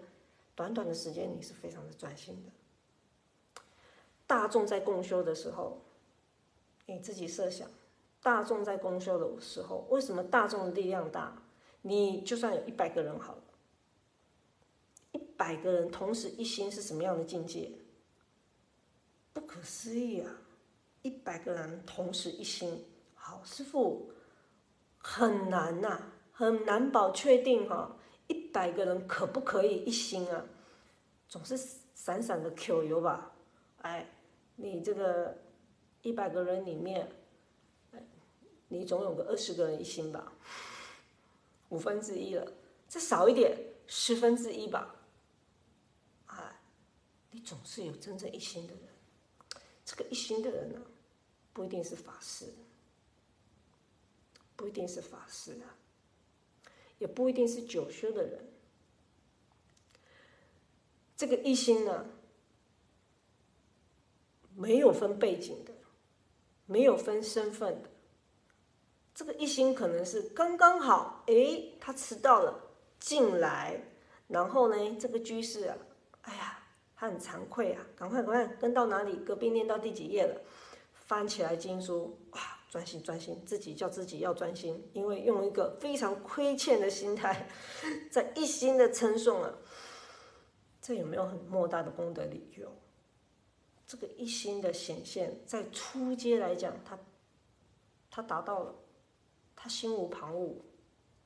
短短的时间，你是非常的专心的。大众在共修的时候，你自己设想，大众在共修的时候，为什么大众的力量大？你就算有一百个人好了，一百个人同时一心是什么样的境界？不可思议啊！一百个人同时一心，好，师傅。很难呐，很难保确定哈，一百个人可不可以一心啊？总是闪闪的 Q 油吧？哎，你这个一百个人里面，你总有个二十个人一心吧？五分之一了，再少一点，十分之一吧？哎，你总是有真正一心的人。这个一心的人呢，不一定是法师。不一定是法师啊，也不一定是九修的人。这个一心呢，没有分背景的，没有分身份的。这个一心可能是刚刚好，哎，他迟到了进来，然后呢，这个居士啊，哎呀，他很惭愧啊，赶快赶快跟到哪里？隔壁念到第几页了？翻起来经书，哇！专心专心，自己叫自己要专心，因为用一个非常亏欠的心态，在一心的称颂啊，这有没有很莫大的功德理由，这个一心的显现，在初阶来讲，他他达到了，他心无旁骛。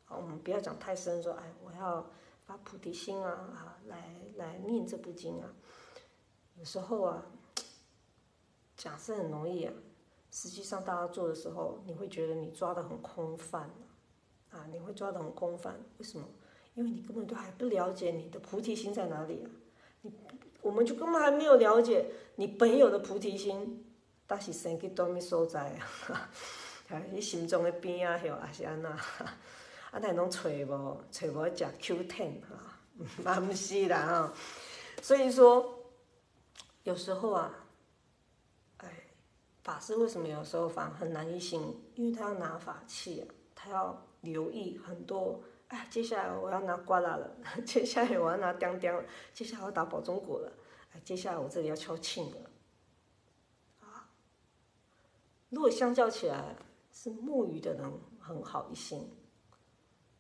好，我们不要讲太深，说哎，我要发菩提心啊啊，来来念这部经啊。有时候啊，讲是很容易啊。实际上，大家做的时候，你会觉得你抓的很空泛啊，你会抓的很空泛。为什么？因为你根本都还不了解你的菩提心在哪里啊！你，我们就根本还没有了解你本有的菩提心，但是生去多咪所在啊？你心中的边啊，还是安那？啊，那拢找无，找无食 Q ten 啊？嘛 不是啦啊！所以说，有时候啊。法师为什么有时候反而很难一心？因为他要拿法器啊，他要留意很多。哎，接下来我要拿瓜啦了，接下来我要拿钉钉了，接下来我要打宝中果了，哎，接下来我这里要敲磬了。啊，如果相较起来，是木鱼的人很好一心，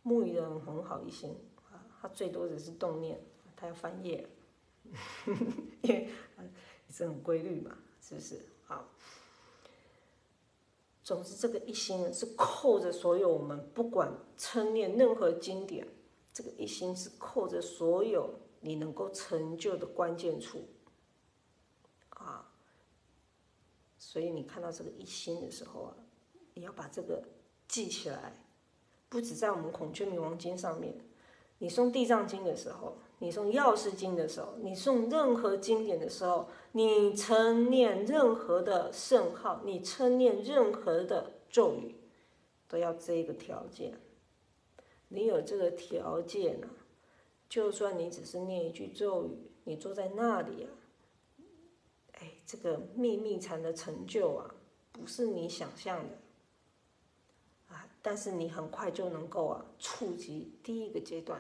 木鱼的人很好一心啊，他最多只是动念，他要翻页，因为也是很规律嘛，是不是？总之，这个一心是扣着所有我们不管称念任何经典，这个一心是扣着所有你能够成就的关键处。啊，所以你看到这个一心的时候啊，你要把这个记起来，不止在我们孔雀明王经上面，你诵地藏经的时候。你诵药师经的时候，你诵任何经典的时候，你称念任何的圣号，你称念任何的咒语，都要这个条件。你有这个条件呢，就算你只是念一句咒语，你坐在那里啊。哎，这个秘密禅的成就啊，不是你想象的啊，但是你很快就能够啊触及第一个阶段。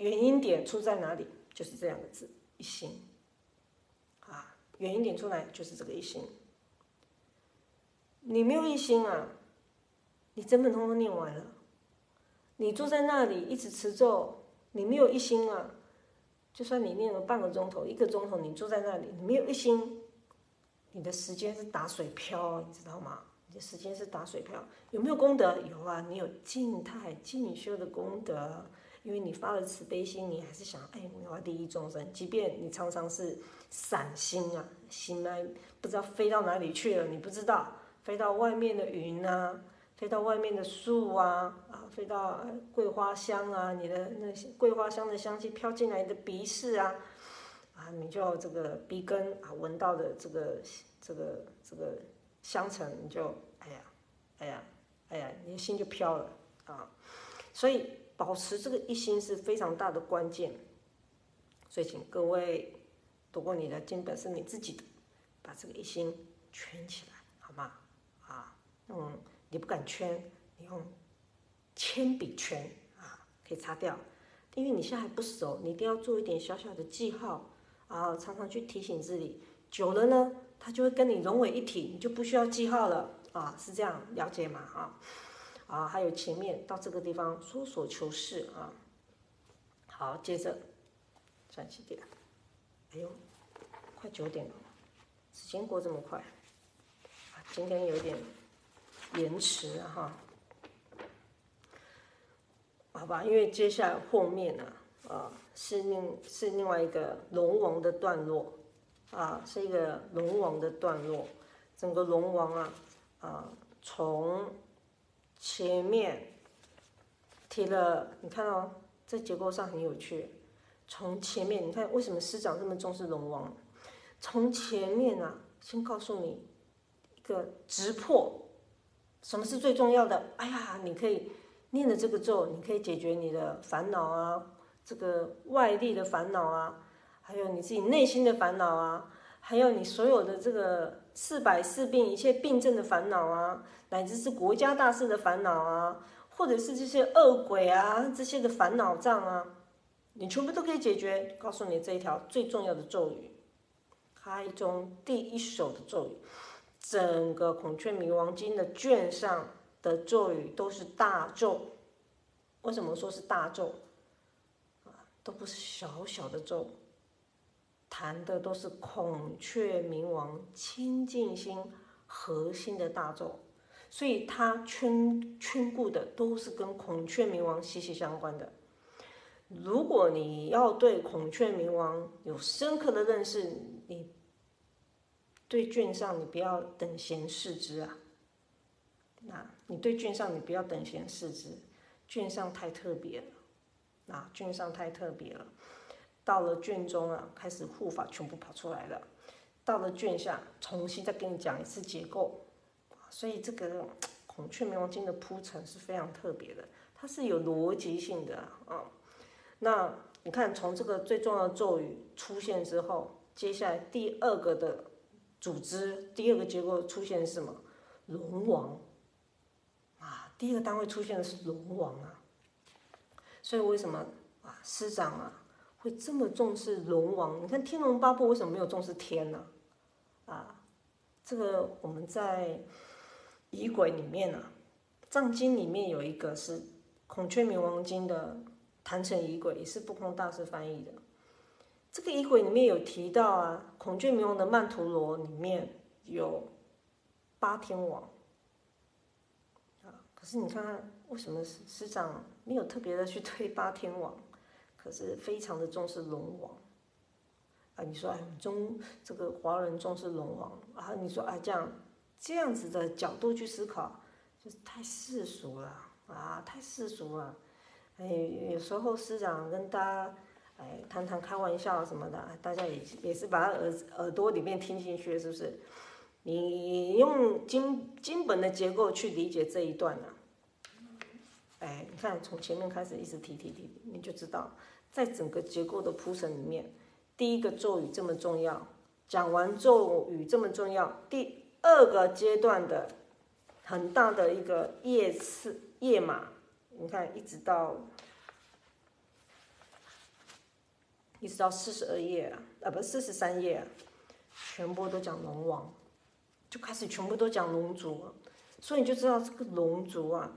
原因点出在哪里？就是这两个字：一心。啊，原因点出来就是这个一心。你没有一心啊，你整本通通念完了，你坐在那里一直持咒，你没有一心啊。就算你念了半个钟头、一个钟头，你坐在那里，你没有一心，你的时间是打水漂，你知道吗？你的时间是打水漂。有没有功德？有啊，你有静态静修的功德，因为你发了慈悲心，你还是想，哎，我要利益众生。即便你常常是散心啊，心呢不知道飞到哪里去了，你不知道飞到外面的云啊。飞到外面的树啊啊，飞到桂花香啊，你的那些桂花香的香气飘进来的鼻室啊啊，你就这个鼻根啊闻到的这个这个这个香尘，你就哎呀哎呀哎呀，你的心就飘了啊。所以保持这个一心是非常大的关键。所以请各位读过你的经本是你自己的，把这个一心圈起来，好吗？啊，嗯。你不敢圈，你用铅笔圈啊，可以擦掉。因为你现在还不熟，你一定要做一点小小的记号啊，常常去提醒自己。久了呢，它就会跟你融为一体，你就不需要记号了啊，是这样了解吗？啊啊，还有前面到这个地方说所求是啊。好，接着转几点？哎呦，快九点了，时间过这么快，今天有点。延迟哈，好吧，因为接下来后面呢，啊，是另是另外一个龙王的段落，啊，是一个龙王的段落，整个龙王啊，啊，从前面提了，你看哦，在结构上很有趣，从前面你看为什么师长这么重视龙王？从前面啊，先告诉你一个直破。什么是最重要的？哎呀，你可以念的这个咒，你可以解决你的烦恼啊，这个外力的烦恼啊，还有你自己内心的烦恼啊，还有你所有的这个四百四病一切病症的烦恼啊，乃至是国家大事的烦恼啊，或者是这些恶鬼啊这些的烦恼障啊，你全部都可以解决。告诉你这一条最重要的咒语，开宗第一首的咒语。整个孔雀明王经的卷上的咒语都是大咒，为什么说是大咒？啊，都不是小小的咒，谈的都是孔雀明王清净心核心的大咒，所以他圈圈顾的都是跟孔雀明王息息相关的。如果你要对孔雀明王有深刻的认识，你。对卷上你不要等闲视之啊！那你对卷上你不要等闲视之，卷上太特别了，啊，卷上太特别了。到了卷中啊，开始护法全部跑出来了。到了卷下，重新再跟你讲一次结构。所以这个孔雀明王经的铺陈是非常特别的，它是有逻辑性的啊。那你看，从这个最重要的咒语出现之后，接下来第二个的。组织第二个结构出现是什么？龙王啊，第一个单位出现的是龙王啊。所以为什么啊师长啊会这么重视龙王？你看《天龙八部》为什么没有重视天呢？啊，这个我们在仪轨里面啊，藏经里面有一个是《孔雀明王经》的坛城仪轨，也是不空大师翻译的。这个仪轨里面有提到啊，孔雀明王的曼陀罗里面有八天王啊。可是你看看，为什么师师长没有特别的去推八天王？可是非常的重视龙王。啊，你说哎，中这个华人重视龙王啊，你说啊这样这样子的角度去思考，就是太世俗了啊，太世俗了。哎，有时候师长跟大家哎谈谈开玩笑什么的，大家也也是把耳耳朵里面听进去，是不是？你用经经本的结构去理解这一段呢？哎，你看从前面开始一直提提提，你就知道，在整个结构的铺陈里面，第一个咒语这么重要，讲完咒语这么重要，第二个阶段的很大的一个页次页码，你看一直到一直到四十二页啊，啊不四十三页啊，全部都讲龙王，就开始全部都讲龙族，所以你就知道这个龙族啊。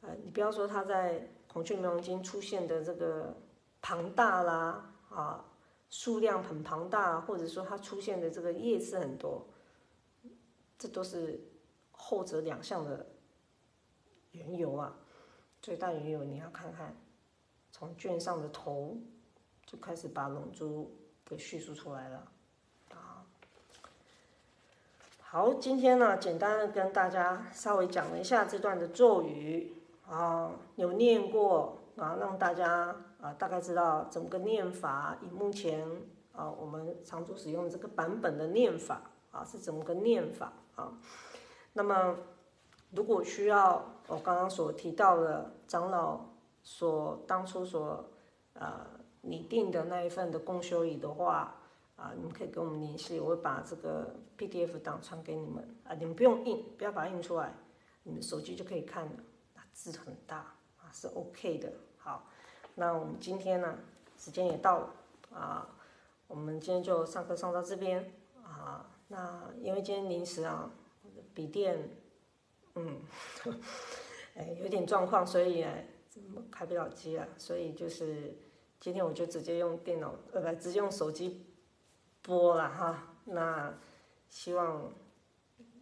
呃，你不要说它在《孔雀明王经》出现的这个庞大啦，啊，数量很庞大，或者说它出现的这个页次很多，这都是后者两项的缘由啊。最大缘由你要看看，从卷上的头就开始把龙珠给叙述出来了，啊。好，今天呢，简单的跟大家稍微讲了一下这段的咒语。啊，有念过啊，让大家啊大概知道怎么个念法。以目前啊我们常驻使用这个版本的念法啊是怎么个念法啊？那么如果需要我刚刚所提到的长老所当初所呃拟定的那一份的共修仪的话啊，你们可以跟我们联系，我会把这个 PDF 档传给你们啊，你们不用印，不要把它印出来，你们手机就可以看了。字很大啊，是 OK 的。好，那我们今天呢，时间也到了啊，我们今天就上课上到这边啊。那因为今天临时啊，笔电，嗯，哎，有点状况，所以怎么开不了机啊？所以就是今天我就直接用电脑，呃，不，直接用手机播了哈。那希望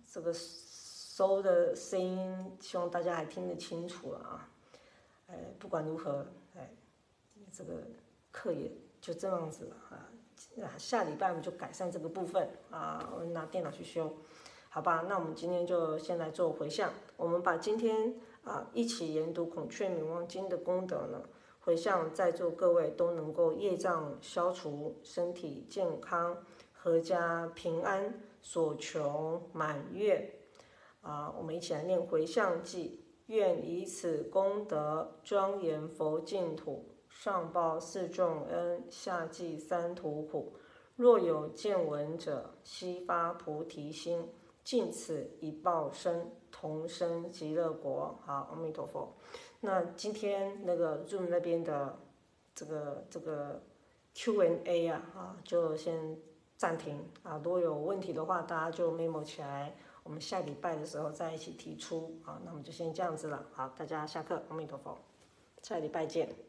这个是。收的声音，希望大家还听得清楚了啊！哎，不管如何，哎，这个课也就这样子了啊。下礼拜我们就改善这个部分啊，我们拿电脑去修，好吧？那我们今天就先来做回向，我们把今天啊一起研读《孔雀明王经》的功德呢，回向在座各位都能够业障消除，身体健康，阖家平安，所求满愿。啊，我们一起来念回向偈，愿以此功德庄严佛净土，上报四重恩，下济三途苦。若有见闻者，悉发菩提心，尽此一报身，同生极乐国。好，阿弥陀佛。那今天那个 Zoom 那边的这个这个 Q&A 啊，啊，就先暂停啊。如果有问题的话，大家就 memo 起来。我们下礼拜的时候再一起提出，啊，那我们就先这样子了。好，大家下课，阿弥陀佛，下礼拜见。